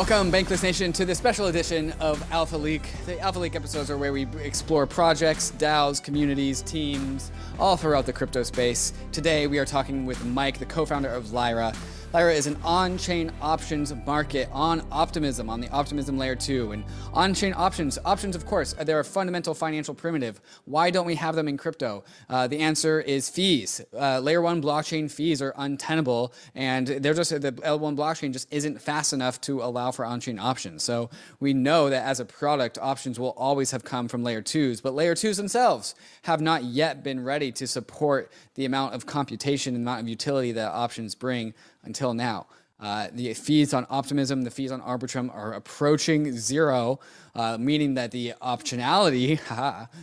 Welcome, Bankless Nation, to the special edition of Alpha Leak. The Alpha Leak episodes are where we explore projects, DAOs, communities, teams, all throughout the crypto space. Today, we are talking with Mike, the co founder of Lyra. Lyra is an on-chain options market on Optimism, on the Optimism layer 2. And on-chain options, options, of course, they're a fundamental financial primitive. Why don't we have them in crypto? Uh, the answer is fees. Uh, layer 1 blockchain fees are untenable, and they're just the L1 blockchain just isn't fast enough to allow for on-chain options. So we know that as a product, options will always have come from layer 2s, but layer 2s themselves have not yet been ready to support the amount of computation and amount of utility that options bring until now. Uh, the fees on Optimism, the fees on Arbitrum are approaching zero, uh, meaning that the optionality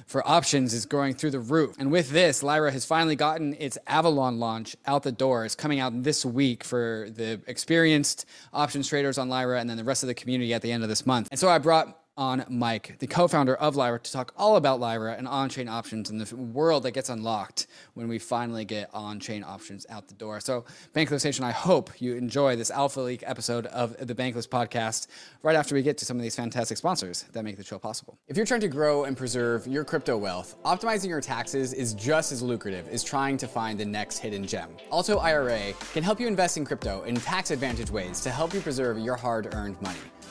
for options is going through the roof. And with this, Lyra has finally gotten its Avalon launch out the door. It's coming out this week for the experienced options traders on Lyra and then the rest of the community at the end of this month. And so I brought on Mike, the co-founder of Lyra, to talk all about Lyra and on-chain options and the world that gets unlocked when we finally get on-chain options out the door. So, Bankless Nation, I hope you enjoy this Alpha Leak episode of the Bankless podcast right after we get to some of these fantastic sponsors that make the show possible. If you're trying to grow and preserve your crypto wealth, optimizing your taxes is just as lucrative as trying to find the next hidden gem. Alto IRA can help you invest in crypto in tax advantage ways to help you preserve your hard-earned money.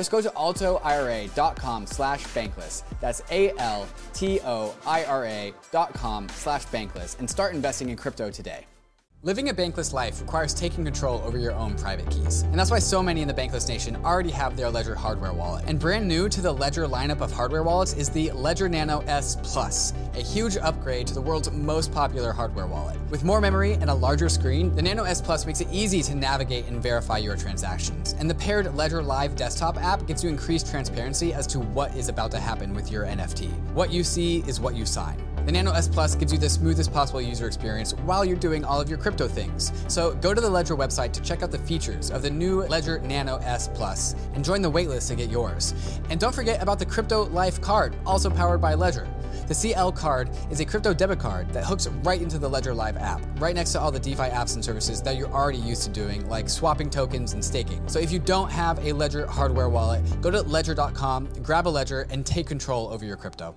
Just go to altoira.com slash bankless. That's A-L-T-O-I-R-A dot com slash bankless and start investing in crypto today. Living a bankless life requires taking control over your own private keys. And that's why so many in the Bankless Nation already have their Ledger hardware wallet. And brand new to the Ledger lineup of hardware wallets is the Ledger Nano S Plus, a huge upgrade to the world's most popular hardware wallet. With more memory and a larger screen, the Nano S Plus makes it easy to navigate and verify your transactions. And the paired Ledger Live desktop app gives you increased transparency as to what is about to happen with your NFT. What you see is what you sign. The Nano S Plus gives you the smoothest possible user experience while you're doing all of your crypto things. So go to the Ledger website to check out the features of the new Ledger Nano S Plus and join the waitlist to get yours. And don't forget about the Crypto Life card, also powered by Ledger. The CL card is a crypto debit card that hooks right into the Ledger Live app, right next to all the DeFi apps and services that you're already used to doing, like swapping tokens and staking. So if you don't have a Ledger hardware wallet, go to ledger.com, grab a Ledger, and take control over your crypto.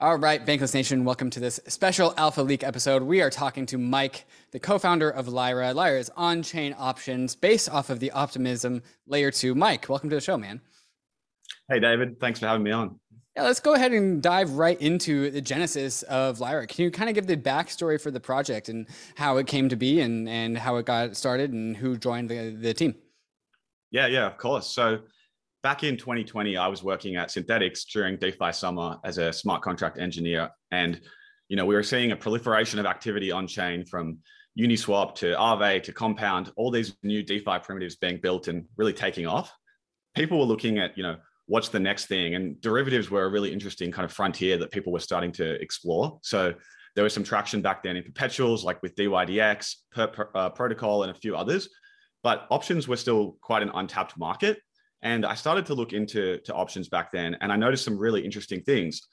All right, Bankless Nation, welcome to this special Alpha Leak episode. We are talking to Mike, the co founder of Lyra. Lyra is on chain options based off of the Optimism Layer 2. Mike, welcome to the show, man. Hey, David. Thanks for having me on. Yeah, let's go ahead and dive right into the genesis of Lyra. Can you kind of give the backstory for the project and how it came to be and, and how it got started and who joined the, the team? Yeah, yeah, of course. So, back in 2020, I was working at Synthetix during DeFi summer as a smart contract engineer. And, you know, we were seeing a proliferation of activity on chain from Uniswap to Aave to Compound, all these new DeFi primitives being built and really taking off. People were looking at, you know, what's the next thing? And derivatives were a really interesting kind of frontier that people were starting to explore. So there was some traction back then in perpetuals, like with DYDX, per, per, uh, Protocol, and a few others. But options were still quite an untapped market. And I started to look into to options back then, and I noticed some really interesting things.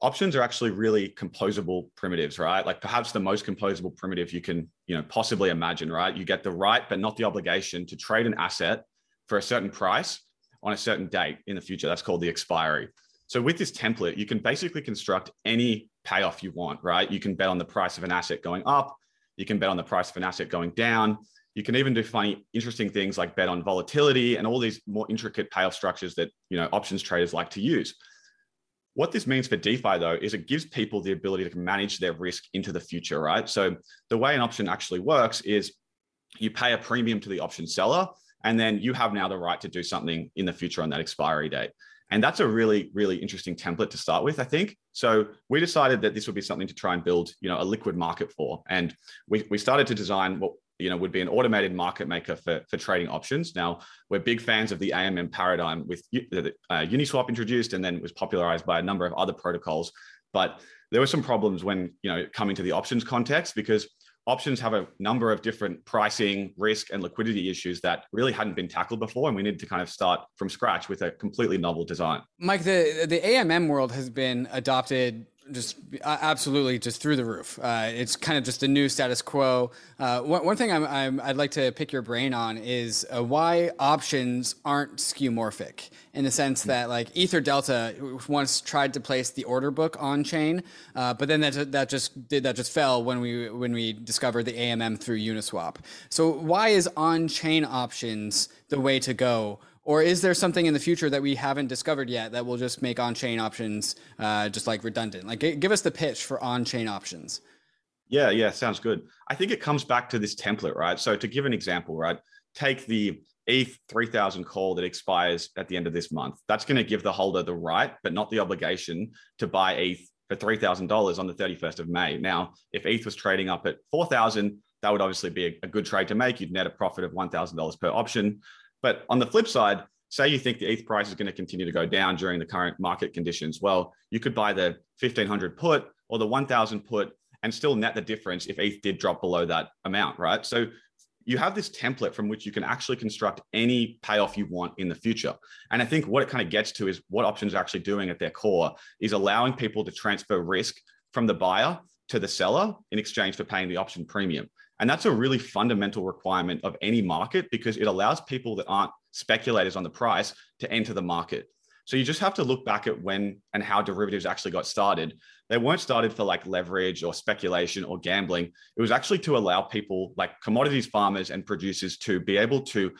Options are actually really composable primitives, right? Like perhaps the most composable primitive you can, you know, possibly imagine, right? You get the right but not the obligation to trade an asset for a certain price on a certain date in the future. That's called the expiry. So with this template, you can basically construct any payoff you want, right? You can bet on the price of an asset going up. You can bet on the price of an asset going down. You can even do funny, interesting things like bet on volatility and all these more intricate payoff structures that you know options traders like to use. What this means for DeFi though is it gives people the ability to manage their risk into the future, right? So the way an option actually works is you pay a premium to the option seller, and then you have now the right to do something in the future on that expiry date. And that's a really, really interesting template to start with, I think. So we decided that this would be something to try and build, you know, a liquid market for. And we, we started to design what you know would be an automated market maker for, for trading options. Now we're big fans of the AMM paradigm with uh, Uniswap introduced and then was popularized by a number of other protocols. But there were some problems when you know coming to the options context because options have a number of different pricing, risk, and liquidity issues that really hadn't been tackled before, and we needed to kind of start from scratch with a completely novel design. Mike, the the AMM world has been adopted just uh, absolutely just through the roof. Uh, it's kind of just a new status quo. Uh, one, one, thing i would like to pick your brain on is uh, why options aren't skeuomorphic in the sense that like Ether Delta once tried to place the order book on chain, uh, but then that, that just did that just fell when we when we discovered the AMM through Uniswap. So why is on chain options the way to go? Or is there something in the future that we haven't discovered yet that will just make on-chain options uh, just like redundant? Like, give us the pitch for on-chain options. Yeah, yeah, sounds good. I think it comes back to this template, right? So to give an example, right, take the ETH 3000 call that expires at the end of this month. That's going to give the holder the right, but not the obligation to buy ETH for $3,000 on the 31st of May. Now, if ETH was trading up at 4,000, that would obviously be a, a good trade to make. You'd net a profit of $1,000 per option. But on the flip side, say you think the ETH price is going to continue to go down during the current market conditions. Well, you could buy the 1500 put or the 1000 put and still net the difference if ETH did drop below that amount, right? So you have this template from which you can actually construct any payoff you want in the future. And I think what it kind of gets to is what options are actually doing at their core is allowing people to transfer risk from the buyer to the seller in exchange for paying the option premium. And that's a really fundamental requirement of any market because it allows people that aren't speculators on the price to enter the market. So you just have to look back at when and how derivatives actually got started. They weren't started for like leverage or speculation or gambling. It was actually to allow people like commodities farmers and producers to be able to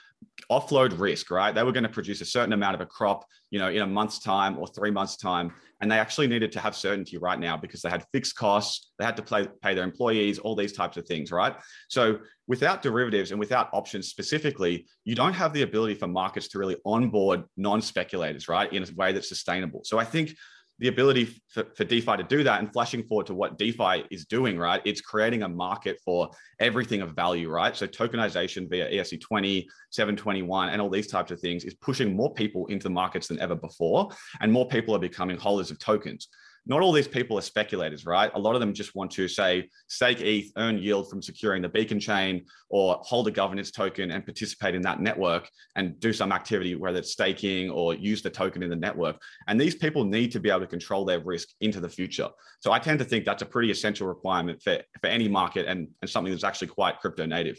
offload risk, right? They were going to produce a certain amount of a crop, you know, in a month's time or three months' time. And they actually needed to have certainty right now because they had fixed costs, they had to pay, pay their employees, all these types of things, right? So without derivatives and without options specifically, you don't have the ability for markets to really onboard non-speculators, right? In a way that's sustainable. So I think the ability for, for, DeFi to do that and flashing forward to what DeFi is doing, right? It's creating a market for everything of value, right? So tokenization via ERC20, 721, and all these types of things is pushing more people into the markets than ever before. And more people are becoming holders of tokens not all these people are speculators, right? A lot of them just want to say stake ETH, earn yield from securing the beacon chain, or hold a governance token and participate in that network and do some activity, whether it's staking or use the token in the network. And these people need to be able to control their risk into the future. So I tend to think that's a pretty essential requirement for, for any market and, and something that's actually quite crypto native.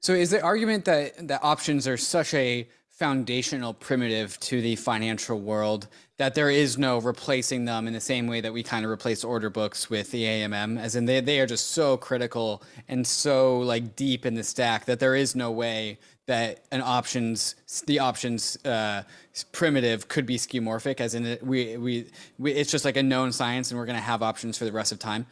So is the argument that that options are such a foundational primitive to the financial world that there is no replacing them in the same way that we kind of replace order books with the AMM as in they, they are just so critical and so like deep in the stack that there is no way that an options the options uh, primitive could be skeuomorphic as in it, we, we we it's just like a known science and we're going to have options for the rest of time.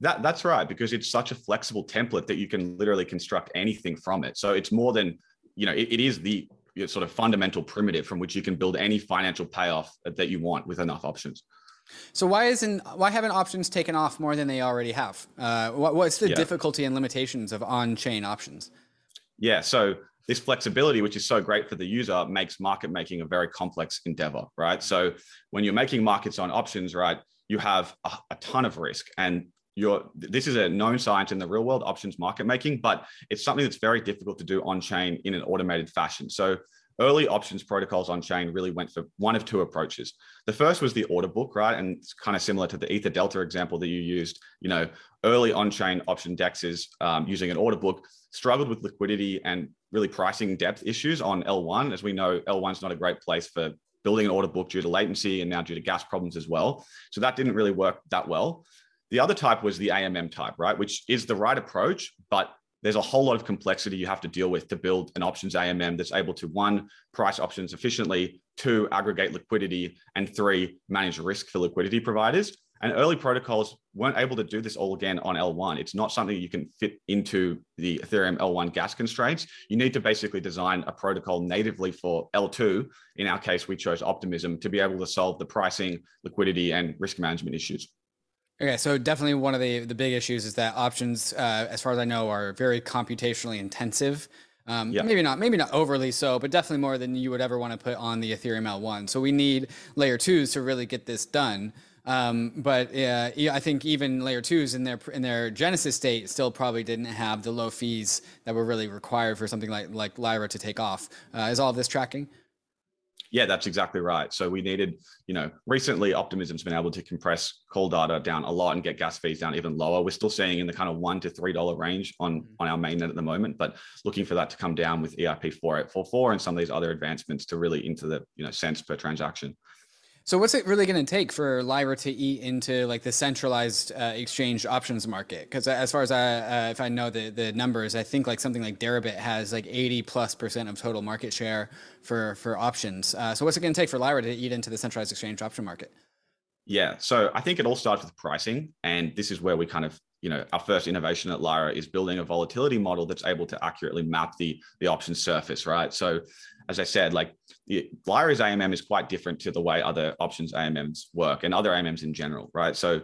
That that's right because it's such a flexible template that you can literally construct anything from it. So it's more than you know it, it is the sort of fundamental primitive from which you can build any financial payoff that you want with enough options. So why isn't why haven't options taken off more than they already have? Uh, what, what's the yeah. difficulty and limitations of on-chain options? Yeah, so this flexibility, which is so great for the user, makes market making a very complex endeavor, right? So when you're making markets on options, right, you have a, a ton of risk, and you're this is a known science in the real world options market making but it's something that's very difficult to do on chain in an automated fashion so early options protocols on chain really went for one of two approaches. The first was the order book, right? And it's kind of similar to the Ether Delta example that you used. You know, early on chain option dexes um, using an order book struggled with liquidity and really pricing depth issues on L1. As we know, L1 is not a great place for building an order book due to latency and now due to gas problems as well. So that didn't really work that well. The other type was the AMM type, right? Which is the right approach, but there's a whole lot of complexity you have to deal with to build an options AMM that's able to one, price options efficiently, two, aggregate liquidity, and three, manage risk for liquidity providers. And early protocols weren't able to do this all again on L1. It's not something you can fit into the Ethereum L1 gas constraints. You need to basically design a protocol natively for L2. In our case, we chose Optimism to be able to solve the pricing, liquidity, and risk management issues. Okay, so definitely one of the the big issues is that options, uh, as far as I know, are very computationally intensive. Um, yeah. Maybe not, maybe not overly so, but definitely more than you would ever want to put on the Ethereum L1. So we need layer twos to really get this done. Um, but uh, yeah, I think even layer twos in their in their genesis state still probably didn't have the low fees that were really required for something like like Lyra to take off. Uh, is all of this tracking? Yeah, that's exactly right. So we needed, you know, recently Optimism's been able to compress call data down a lot and get gas fees down even lower. We're still seeing in the kind of one to three dollar range on mm-hmm. on our mainnet at the moment, but looking for that to come down with EIP 4844 and some of these other advancements to really into the you know cents per transaction. So what's it really going to take for Lyra to eat into like the centralized uh, exchange options market? Because as far as I, uh, if I know the the numbers, I think like something like Deribit has like 80 plus percent of total market share for for options. Uh, so what's it going to take for Lyra to eat into the centralized exchange option market? Yeah, so I think it all starts with pricing, and this is where we kind of you know our first innovation at Lyra is building a volatility model that's able to accurately map the the option surface, right? So as I said, like the Lyra's AMM is quite different to the way other options AMMs work and other AMMs in general, right? So,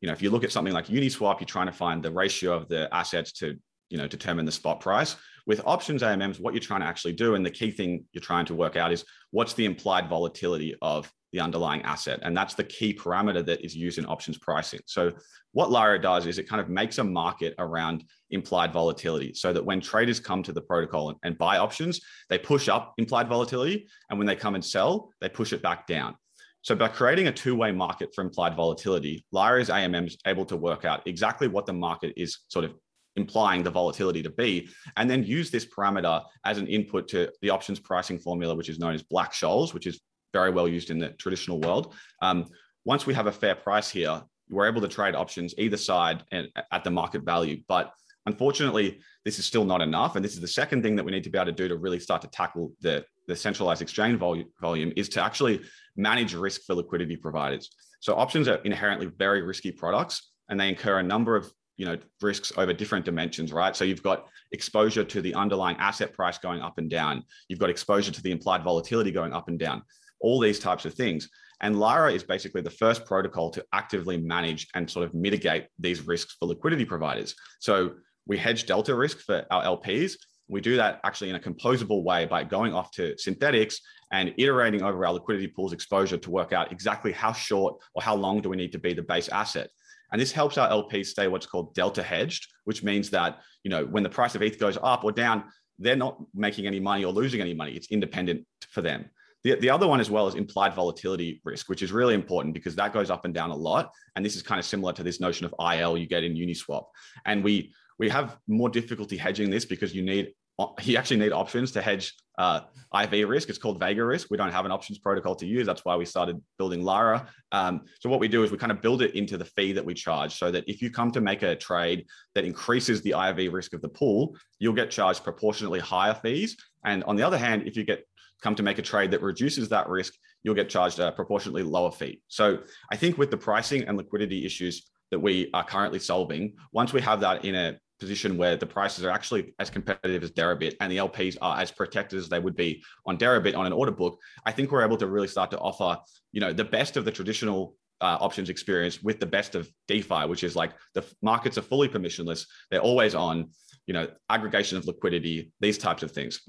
you know, if you look at something like Uniswap, you're trying to find the ratio of the assets to, you know, determine the spot price. With options AMMs, what you're trying to actually do, and the key thing you're trying to work out is what's the implied volatility of the underlying asset. And that's the key parameter that is used in options pricing. So what Lyra does is it kind of makes a market around implied volatility so that when traders come to the protocol and, buy options, they push up implied volatility. And when they come and sell, they push it back down. So by creating a two-way market for implied volatility, Lyra's AMM is able to work out exactly what the market is sort of implying the volatility to be, and then use this parameter as an input to the options pricing formula, which is known as Black Scholes, which is very well used in the traditional world. Um, once we have a fair price here, we're able to trade options either side and at the market value. But unfortunately, this is still not enough. And this is the second thing that we need to be able to do to really start to tackle the, the centralized exchange volume, volume is to actually manage risk for liquidity providers. So options are inherently very risky products and they incur a number of you know risks over different dimensions right so you've got exposure to the underlying asset price going up and down you've got exposure to the implied volatility going up and down all these types of things. And Lyra is basically the first protocol to actively manage and sort of mitigate these risks for liquidity providers. So we hedge delta risk for our LPs. We do that actually in a composable way by going off to Synthetix and iterating over our liquidity pools exposure to work out exactly how short or how long do we need to be the base asset. And this helps our LPs stay what's called delta hedged, which means that, you know, when the price of ETH goes up or down, they're not making any money or losing any money. It's independent for them. The, the other one as well is implied volatility risk, which is really important because that goes up and down a lot. And this is kind of similar to this notion of IL you get in Uniswap. And we we have more difficulty hedging this because you need you actually need options to hedge uh, IV risk. It's called Vega risk. We don't have an options protocol to use. That's why we started building Lyra. Um, so what we do is we kind of build it into the fee that we charge so that if you come to make a trade that increases the IV risk of the pool, you'll get charged proportionately higher fees. And on the other hand, if you get come to make a trade that reduces that risk, you'll get charged a proportionately lower fee. So I think with the pricing and liquidity issues that we are currently solving, once we have that in a position where the prices are actually as competitive as Deribit and the LPs are as protected as they would be on Deribit on an order book, I think we're able to really start to offer, you know, the best of the traditional uh, options experience with the best of DeFi, which is like the markets are fully permissionless, they're always on, you know, aggregation of liquidity, these types of things.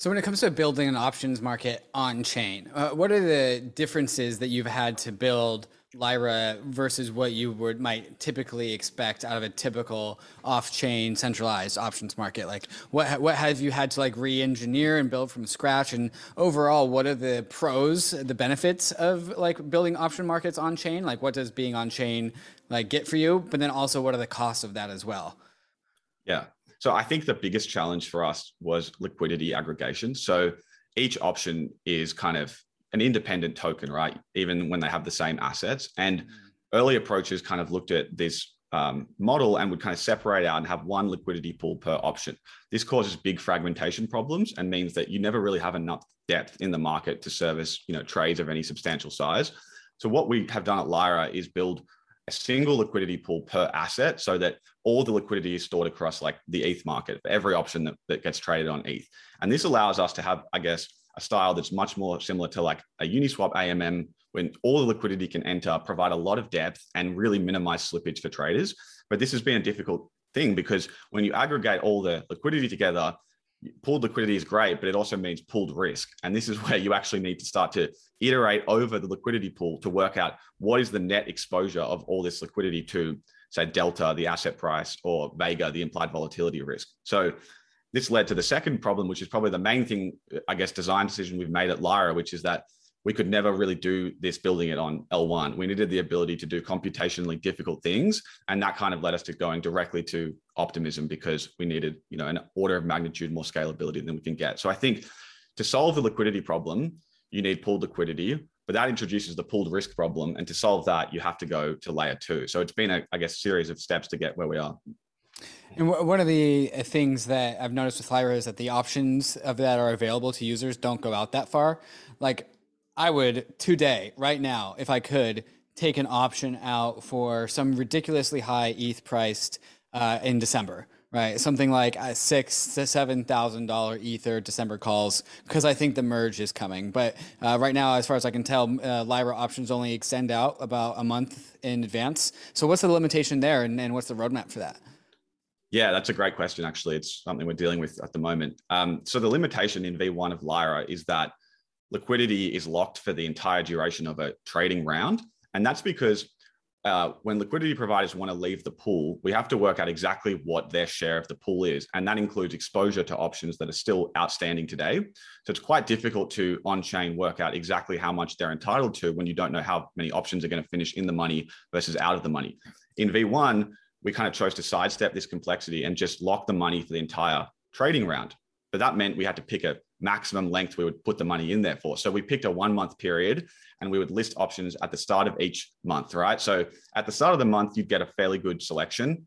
So when it comes to building an options market on chain, uh, what are the differences that you've had to build Lyra versus what you would might typically expect out of a typical off-chain centralized options market? Like, what what have you had to like re-engineer and build from scratch? And overall, what are the pros, the benefits of like building option markets on chain? Like, what does being on chain like get for you? But then also, what are the costs of that as well? Yeah. So I think the biggest challenge for us was liquidity aggregation. So each option is kind of an independent token, right? Even when they have the same assets. And mm. early approaches kind of looked at this um, model and would kind of separate out and have one liquidity pool per option. This causes big fragmentation problems and means that you never really have enough depth in the market to service, you know, trades of any substantial size. So what we have done at Lyra is build a single liquidity pool per asset so that all the liquidity is stored across like the ETH market for every option that, that gets traded on ETH. And this allows us to have, I guess, a style that's much more similar to like a Uniswap AMM when all the liquidity can enter, provide a lot of depth and really minimize slippage for traders. But this has been a difficult thing because when you aggregate all the liquidity together, pooled liquidity is great, but it also means pooled risk. And this is where you actually need to start to iterate over the liquidity pool to work out what is the net exposure of all this liquidity to, say, Delta, the asset price, or Vega, the implied volatility risk. So this led to the second problem, which is probably the main thing, I guess, design decision we've made at Lyra, which is that we could never really do this building it on L1. We needed the ability to do computationally difficult things. And that kind of led us to going directly to optimism because we needed, you know, an order of magnitude more scalability than we can get. So I think to solve the liquidity problem, you need pooled liquidity, but that introduces the pooled risk problem. And to solve that, you have to go to layer two. So it's been a, I guess, series of steps to get where we are. And one of the uh, things that I've noticed with Lyra is that the options of that are available to users don't go out that far. Like I would today, right now, if I could, take an option out for some ridiculously high ETH priced uh, in December, right? Something like a six to seven thousand dollar Ether December calls because I think the merge is coming. But uh, right now, as far as I can tell, uh, Lyra options only extend out about a month in advance. So what's the limitation there, and, and what's the roadmap for that? Yeah, that's a great question. Actually, it's something we're dealing with at the moment. Um, so the limitation in V1 of Lyra is that liquidity is locked for the entire duration of a trading round, and that's because uh, when liquidity providers want to leave the pool, we have to work out exactly what their share of the pool is, and that includes exposure to options that are still outstanding today. So it's quite difficult to on-chain work out exactly how much they're entitled to when you don't know how many options are going to finish in the money versus out of the money. In V1, we kind of chose to sidestep this complexity and just lock the money for the entire trading round. But that meant we had to pick a maximum length we would put the money in there for. So we picked a one month period and we would list options at the start of each month, right? So at the start of the month, you'd get a fairly good selection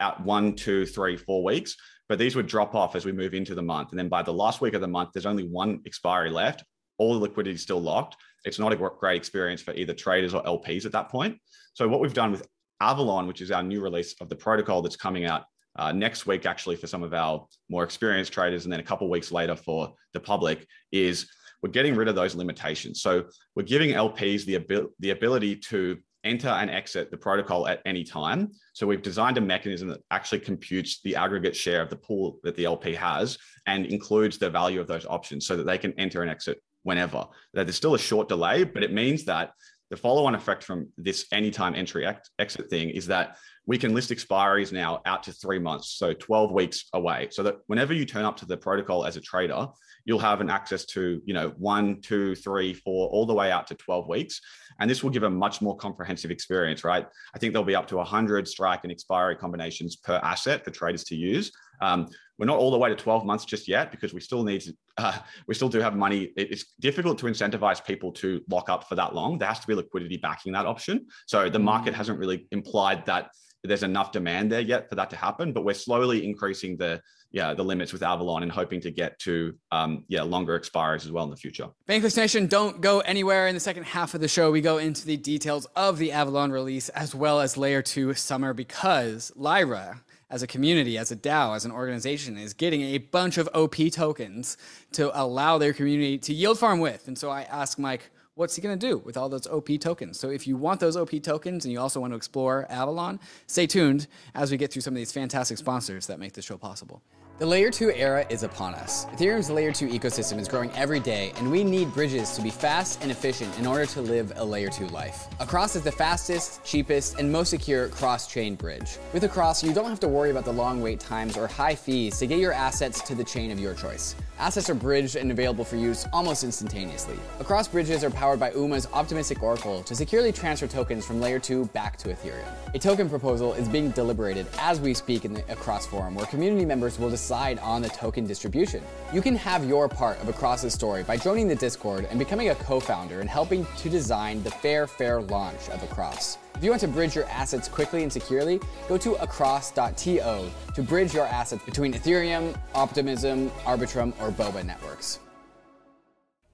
at one, two, three, four weeks. But these would drop off as we move into the month. And then by the last week of the month, there's only one expiry left. All the liquidity is still locked. It's not a great experience for either traders or LPs at that point. So what we've done with Avalon, which is our new release of the protocol that's coming out uh, next week, actually, for some of our more experienced traders, and then a couple weeks later for the public, is we're getting rid of those limitations. So we're giving LPs the, abil- the ability to enter and exit the protocol at any time. So we've designed a mechanism that actually computes the aggregate share of the pool that the LP has and includes the value of those options so that they can enter and exit whenever. That There's still a short delay, but it means that the follow-on effect from this anytime entry ex- exit thing is that we can list expiries now out to three months, so 12 weeks away. So that whenever you turn up to the protocol as a trader, you'll have an access to, you know, one, two, three, four, all the way out to 12 weeks. And this will give a much more comprehensive experience, right? I think there'll be up to 100 strike and expiry combinations per asset for traders to use. Um, we're not all the way to 12 months just yet because we still need to, uh, we still do have money. It's difficult to incentivize people to lock up for that long. There has to be liquidity backing that option. So the market mm. hasn't really implied that there's enough demand there yet for that to happen, but we're slowly increasing the yeah the limits with Avalon and hoping to get to um, yeah longer expires as well in the future. Bankless Nation, don't go anywhere. In the second half of the show, we go into the details of the Avalon release as well as Layer Two Summer because Lyra as a community, as a DAO, as an organization, is getting a bunch of OP tokens to allow their community to yield farm with. And so I ask Mike, what's he going to do with all those OP tokens? So if you want those OP tokens and you also want to explore Avalon, stay tuned as we get through some of these fantastic sponsors that make the show possible. The layer 2 era is upon us. Ethereum's layer 2 ecosystem is growing every day, and we need bridges to be fast and efficient in order to live a layer 2 life. Across is the fastest, cheapest, and most secure cross chain bridge. With Across, you don't have to worry about the long wait times or high fees to get your assets to the chain of your choice. Assets are bridged and available for use almost instantaneously. Across bridges are powered by UMA's optimistic oracle to securely transfer tokens from layer 2 back to Ethereum. A token proposal is being deliberated as we speak in the Across forum, where community members will decide on the token distribution. You can have your part of Across's story by joining the Discord and becoming a co-founder and helping to design the fair, fair launch of Across. If you want to bridge your assets quickly and securely, go to across.to to bridge your assets between Ethereum, Optimism, Arbitrum, or Boba networks.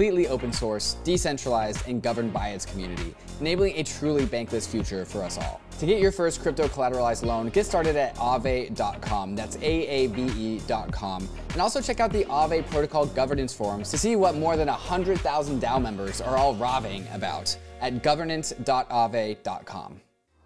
completely open source, decentralized, and governed by its community, enabling a truly bankless future for us all. To get your first crypto collateralized loan, get started at aave.com. That's A-A-V-E.com. And also check out the Aave Protocol Governance Forums to see what more than 100,000 DAO members are all raving about at governance.aave.com.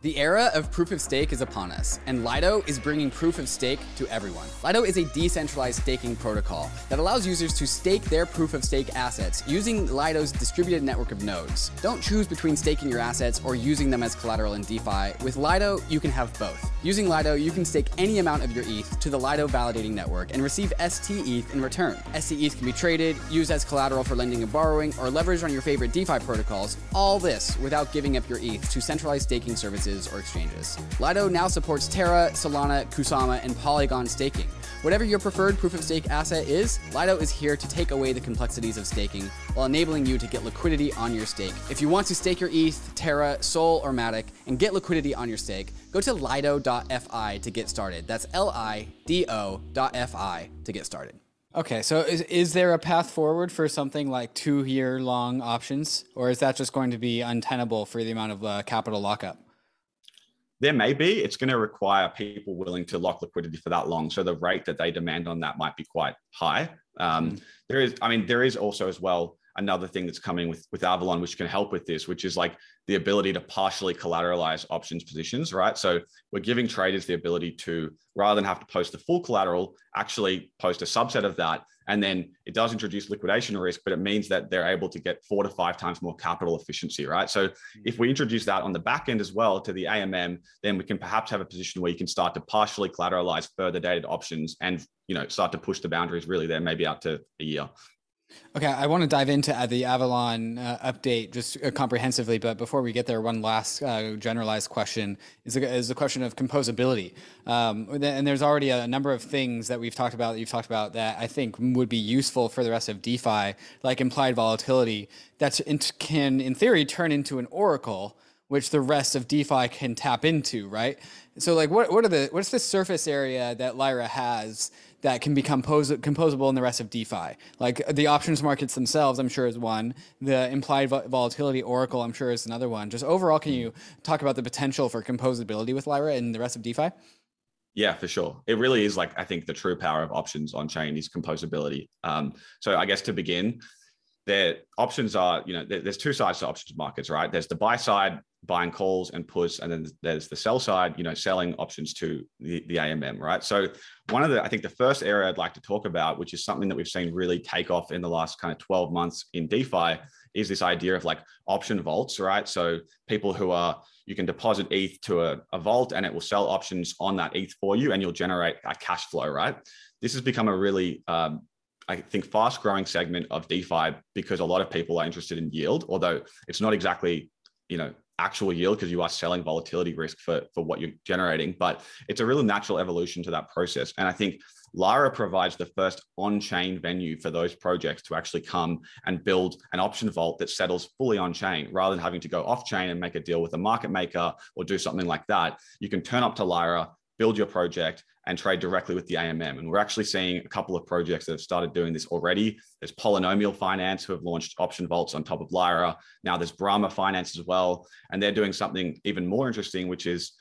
The era of proof of stake is upon us, and Lido is bringing proof of stake to everyone. Lido is a decentralized staking protocol that allows users to stake their proof of stake assets using Lido's distributed network of nodes. Don't choose between staking your assets or using them as collateral in DeFi. With Lido, you can have both. Using Lido, you can stake any amount of your ETH to the Lido validating network and receive ST ETH in return. ST ETH can be traded, used as collateral for lending and borrowing, or leveraged on your favorite DeFi protocols. All this without giving up your ETH to centralized staking services or exchanges. Lido now supports Terra, Solana, Kusama, and Polygon staking. Whatever your preferred proof of stake asset is, Lido is here to take away the complexities of staking while enabling you to get liquidity on your stake. If you want to stake your ETH, Terra, Sol, or Matic and get liquidity on your stake, go to lido.fi to get started. That's L I D O.fi to get started. Okay, so is, is there a path forward for something like two year long options, or is that just going to be untenable for the amount of uh, capital lockup? There may be it's going to require people willing to lock liquidity for that long so the rate that they demand on that might be quite high um, mm. there is i mean there is also as well another thing that's coming with with avalon which can help with this which is like the ability to partially collateralize options positions right so we're giving traders the ability to rather than have to post the full collateral actually post a subset of that and then it does introduce liquidation risk, but it means that they're able to get four to five times more capital efficiency, right? So mm-hmm. if we introduce that on the back end as well to the AMM, then we can perhaps have a position where you can start to partially collateralize further dated options and you know start to push the boundaries really there, maybe out to a year. Okay, I want to dive into uh, the Avalon uh, update just uh, comprehensively, but before we get there, one last uh, generalized question is a, is a question of composability. Um, and there's already a number of things that we've talked about, that you've talked about, that I think would be useful for the rest of DeFi, like implied volatility, that can, in theory, turn into an oracle which the rest of DeFi can tap into, right? So, like, what what are the what's the surface area that Lyra has that can be compos- composable in the rest of DeFi. Like the options markets themselves, I'm sure is one. The implied vo- volatility oracle, I'm sure is another one. Just overall, can you talk about the potential for composability with Lyra and the rest of DeFi? Yeah, for sure. It really is like I think the true power of options on chain is composability. Um, so I guess to begin, their options are you know there's two sides to options markets, right? There's the buy side buying calls and puts, and then there's the sell side, you know, selling options to the, the AMM, right? So one of the, I think the first area I'd like to talk about, which is something that we've seen really take off in the last kind of 12 months in DeFi, is this idea of like option vaults, right? So people who are, you can deposit ETH to a, a vault and it will sell options on that ETH for you and you'll generate a cash flow, right? This has become a really um, I think fast growing segment of DeFi because a lot of people are interested in yield, although it's not exactly, you know, actual yield because you are selling volatility risk for, for what you're generating. But it's a really natural evolution to that process. And I think Lyra provides the first on chain venue for those projects to actually come and build an option vault that settles fully on chain rather than having to go off chain and make a deal with a market maker or do something like that. You can turn up to Lyra, build your project and trade directly with the AMM. And we're actually seeing a couple of projects that have started doing this already. There's Polynomial Finance who have launched option vaults on top of Lyra. Now there's Brahma Finance as well. And they're doing something even more interesting, which is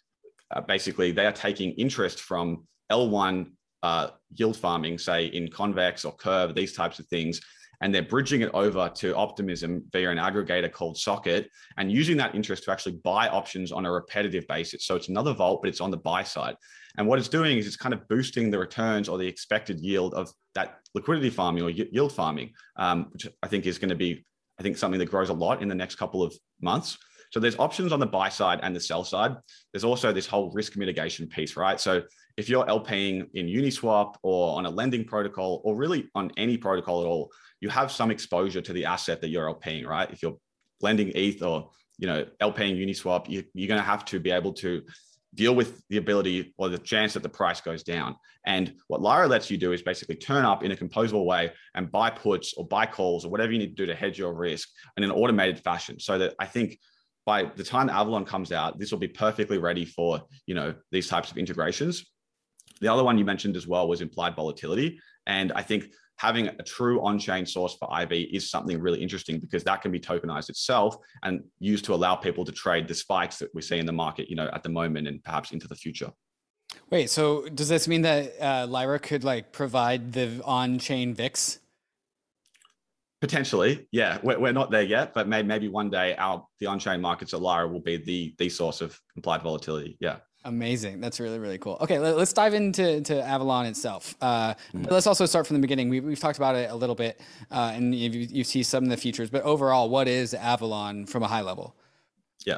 uh, basically they are taking interest from L1 uh, yield farming, say in Convex or Curve, these types of things, and they're bridging it over to Optimism via an aggregator called Socket and using that interest to actually buy options on a repetitive basis. So it's another vault, but it's on the buy side. And what it's doing is it's kind of boosting the returns or the expected yield of that liquidity farming or yield farming, um, which I think is going to be, I think, something that grows a lot in the next couple of months. So there's options on the buy side and the sell side. There's also this whole risk mitigation piece, right? So if you're LPing in Uniswap or on a lending protocol or really on any protocol at all, you have some exposure to the asset that you're LPing, right? If you're lending ETH or you know LPing Uniswap, you, you're going to have to be able to deal with the ability or the chance that the price goes down. And what Lyra lets you do is basically turn up in a composable way and buy puts or buy calls or whatever you need to do to hedge your risk in an automated fashion. So that I think by the time Avalon comes out, this will be perfectly ready for you know these types of integrations. The other one you mentioned as well was implied volatility. And I think having a true on-chain source for IV is something really interesting because that can be tokenized itself and used to allow people to trade the spikes that we see in the market, you know, at the moment and perhaps into the future. Wait, so does this mean that uh, Lyra could like provide the on-chain VIX? Potentially, yeah. We're, we're not there yet, but maybe, maybe one day our the on-chain markets at Lyra will be the the source of implied volatility. Yeah. Amazing. That's really, really cool. Okay, let, us dive into to Avalon itself. Uh, mm-hmm. Let's also start from the beginning. We, have talked about it a little bit, uh, and you, you see some of the features, but overall, what is Avalon from a high level? Yeah.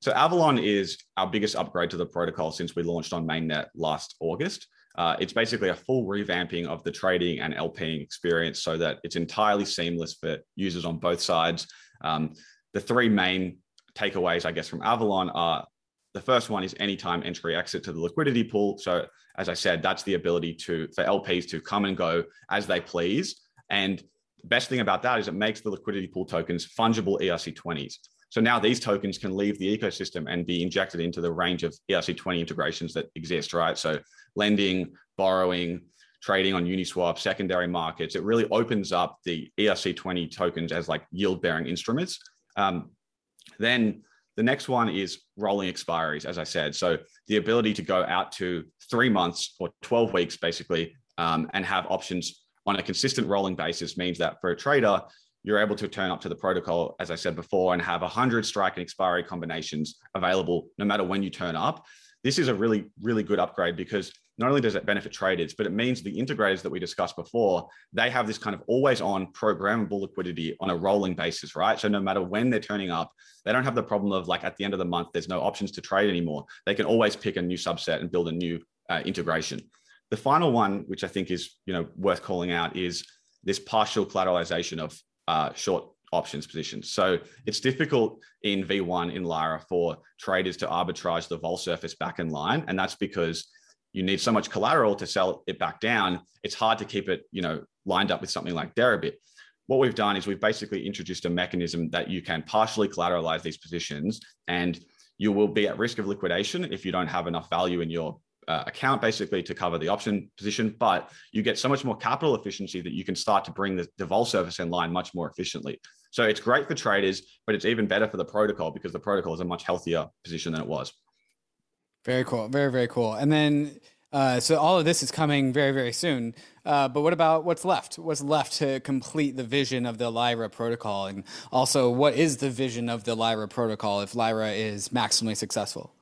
So Avalon is our biggest upgrade to the protocol since we launched on mainnet last August. Uh, it's basically a full revamping of the trading and LPing experience so that it's entirely seamless for users on both sides. Um, the three main takeaways, I guess, from Avalon are the first one is anytime entry exit to the liquidity pool. So as I said, that's the ability to for LPs to come and go as they please. And the best thing about that is it makes the liquidity pool tokens fungible ERC20s. So now these tokens can leave the ecosystem and be injected into the range of ERC20 integrations that exist, right? So lending, borrowing, trading on Uniswap, secondary markets, it really opens up the ERC20 tokens as like yield bearing instruments. Um, then the next one is rolling expiries, as I said. So the ability to go out to three months or 12 weeks, basically, um, and have options on a consistent rolling basis means that for a trader, you're able to turn up to the protocol, as I said before, and have 100 strike and expiry combinations available no matter when you turn up. This is a really, really good upgrade because not only does it benefit traders, but it means the integrators that we discussed before, they have this kind of always on programmable liquidity on a rolling basis, right? So no matter when they're turning up, they don't have the problem of like at the end of the month, there's no options to trade anymore. They can always pick a new subset and build a new uh, integration. The final one, which I think is you know worth calling out, is this partial collateralization of uh, short options positions. So it's difficult in V1 in Lyra for traders to arbitrage the vol surface back in line. And that's because you need so much collateral to sell it back down. It's hard to keep it, you know, lined up with something like Deribit. What we've done is we've basically introduced a mechanism that you can partially collateralize these positions and you will be at risk of liquidation if you don't have enough value in your uh, account basically to cover the option position, but you get so much more capital efficiency that you can start to bring the, the vol surface in line much more efficiently. So it's great for traders, but it's even better for the protocol because the protocol is a much healthier position than it was. Very cool. Very, very cool. And then, uh, so all of this is coming very, very soon. Uh, but what about what's left? What's left to complete the vision of the Lyra protocol? And also, what is the vision of the Lyra protocol if Lyra is maximally successful?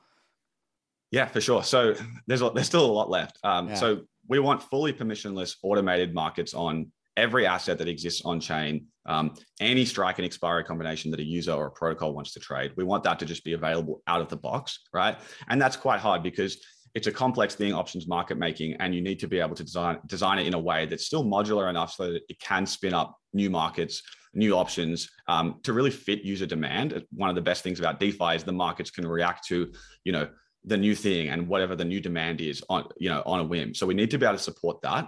Yeah, for sure. So there's a, there's still a lot left. Um, yeah. So we want fully permissionless automated markets on every asset that exists on chain, um, any strike and expiry combination that a user or a protocol wants to trade. We want that to just be available out of the box, right? And that's quite hard because it's a complex thing, options market making, and you need to be able to design design it in a way that's still modular enough so that it can spin up new markets, new options um, to really fit user demand. One of the best things about DeFi is the markets can react to, you know, the new thing and whatever the new demand is on, you know, on a whim. So we need to be able to support that.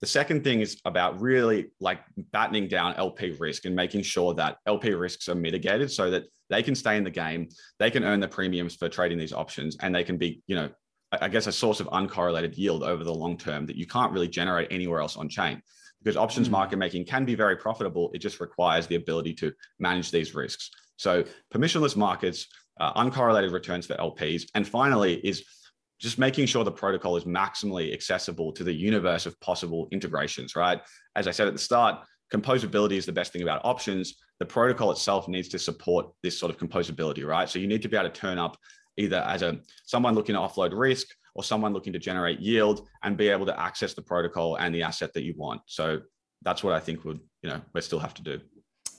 The second thing is about really like battening down LP risk and making sure that LP risks are mitigated so that they can stay in the game, they can earn the premiums for trading these options, and they can be, you know, I guess, a source of uncorrelated yield over the long term that you can't really generate anywhere else on chain. Because options mm. market making can be very profitable. It just requires the ability to manage these risks. So permissionless markets, uh, uncorrelated returns for LPs, and finally is just making sure the protocol is maximally accessible to the universe of possible integrations, right? As I said at the start, composability is the best thing about options. The protocol itself needs to support this sort of composability, right? So you need to be able to turn up either as a someone looking to offload risk or someone looking to generate yield and be able to access the protocol and the asset that you want. So that's what I think would, you know, we still have to do.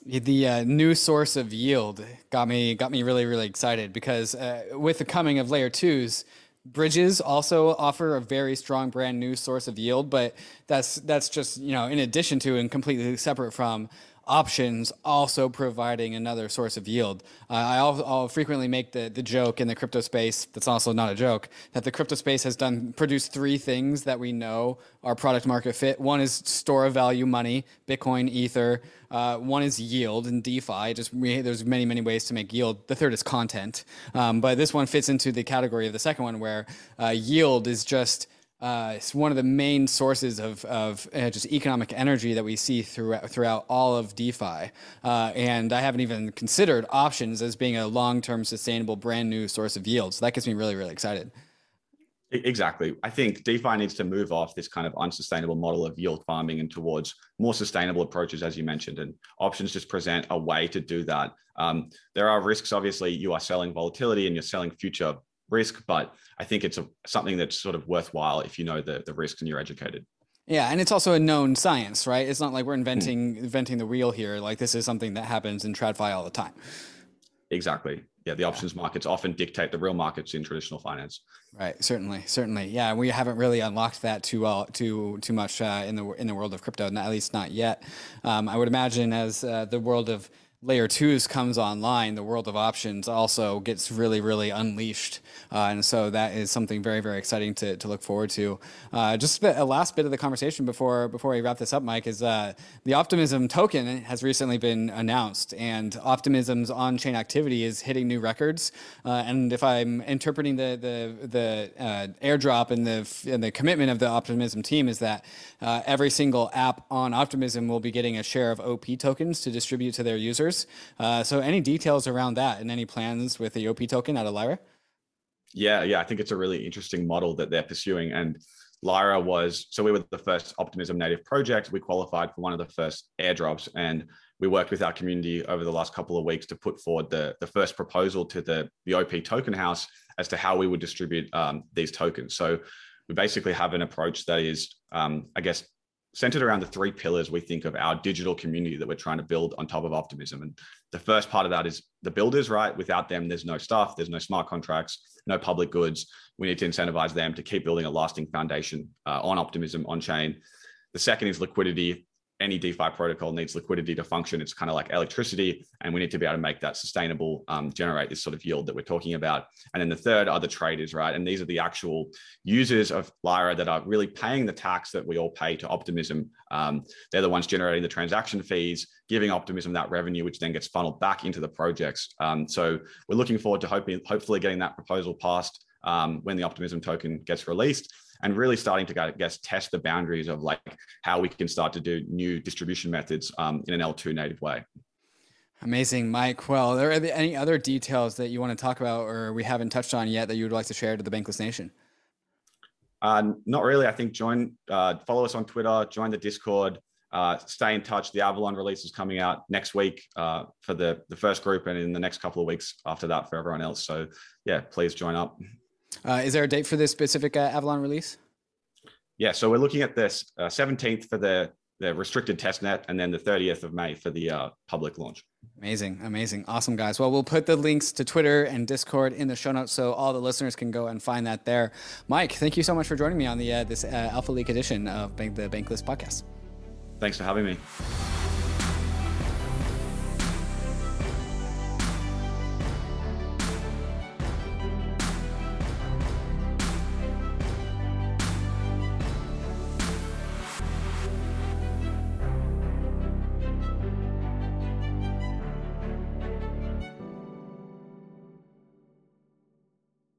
The uh, new source of yield got me got me really really excited because uh, with the coming of layer twos, Bridges also offer a very strong brand new source of yield, but that's that's just you know in addition to and completely separate from options also providing another source of yield. Uh, I'll, I'll, frequently make the, the joke in the crypto space, that's also not a joke, that the crypto space has done produced three things that we know are product market fit. One is store of value money, Bitcoin, Ether. Uh, one is yield and DeFi. Just we, there's many many ways to make yield. The third is content, um, but this one fits into the category of the second one, where uh, yield is just uh, it's one of the main sources of, of uh, just economic energy that we see throughout, throughout all of DeFi. Uh, and I haven't even considered options as being a long term sustainable brand new source of yield. So that gets me really, really excited. Exactly. I think DeFi needs to move off this kind of unsustainable model of yield farming and towards more sustainable approaches, as you mentioned. And options just present a way to do that. Um, there are risks, obviously, you are selling volatility and you're selling future risk, but I think it's a, something that's sort of worthwhile if you know the, the risks and you're educated. Yeah, and it's also a known science, right? It's not like we're inventing mm. inventing the wheel here. Like this is something that happens in TradFi all the time. Exactly. Yeah, the options yeah. markets often dictate the real markets in traditional finance. Right. Certainly. Certainly. Yeah, we haven't really unlocked that too well, too too much uh, in the in the world of crypto, at least not yet. Um, I would imagine as uh, the world of layer twos comes online, the world of options also gets really, really unleashed. Uh, and so that is something very, very exciting to, to look forward to. Uh, just a last bit of the conversation before before we wrap this up, Mike, is uh, the Optimism token has recently been announced, and Optimism's on-chain activity is hitting new records. Uh, and if I'm interpreting the the the uh, airdrop and the and the commitment of the Optimism team is that uh, every single app on Optimism will be getting a share of OP tokens to distribute to their users. Uh, so, any details around that and any plans with the OP token out of Lyra? Yeah, yeah, I think it's a really interesting model that they're pursuing. And Lyra was so we were the first Optimism native project. We qualified for one of the first airdrops, and we worked with our community over the last couple of weeks to put forward the, the first proposal to the, the OP token house as to how we would distribute um, these tokens. So we basically have an approach that is, um, I guess, centered around the three pillars we think of our digital community that we're trying to build on top of optimism. And the first part of that is the builders right? Without them there's no stuff there's no smart contracts no public goods. We need to incentivize them to keep building a lasting foundation uh, on optimism on chain. The second is liquidity any DeFi protocol needs liquidity to function. It's kind of like electricity, and we need to be able to make that sustainable, um, generate this sort of yield that we're talking about. And then the third are the traders, right? And these are the actual users of Lyra that are really paying the tax that we all pay to Optimism. Um, they're the ones generating the transaction fees, giving Optimism that revenue, which then gets funneled back into the projects. Um, so we're looking forward to hoping, hopefully getting that proposal passed um, when the Optimism token gets released and really starting to I guess test the boundaries of like how we can start to do new distribution methods um, in an L2 native way. Amazing, Mike. Well, are there any other details that you want to talk about or we haven't touched on yet that you would like to share to the Bankless Nation? Uh, not really. I think join, uh, follow us on Twitter, join the Discord, uh, stay in touch. The Avalon release is coming out next week uh, for the, the first group and in the next couple of weeks after that for everyone else. So yeah, please join up. Uh, is there a date for this specific uh, Avalon release? Yeah, so we're looking at this uh, 17th for the the restricted test net, and then the 30th of May for the uh, public launch. Amazing, amazing, awesome, guys. Well, we'll put the links to Twitter and Discord in the show notes, so all the listeners can go and find that there. Mike, thank you so much for joining me on the uh, this uh, Alpha Leak edition of Bank, the Bankless podcast. Thanks for having me.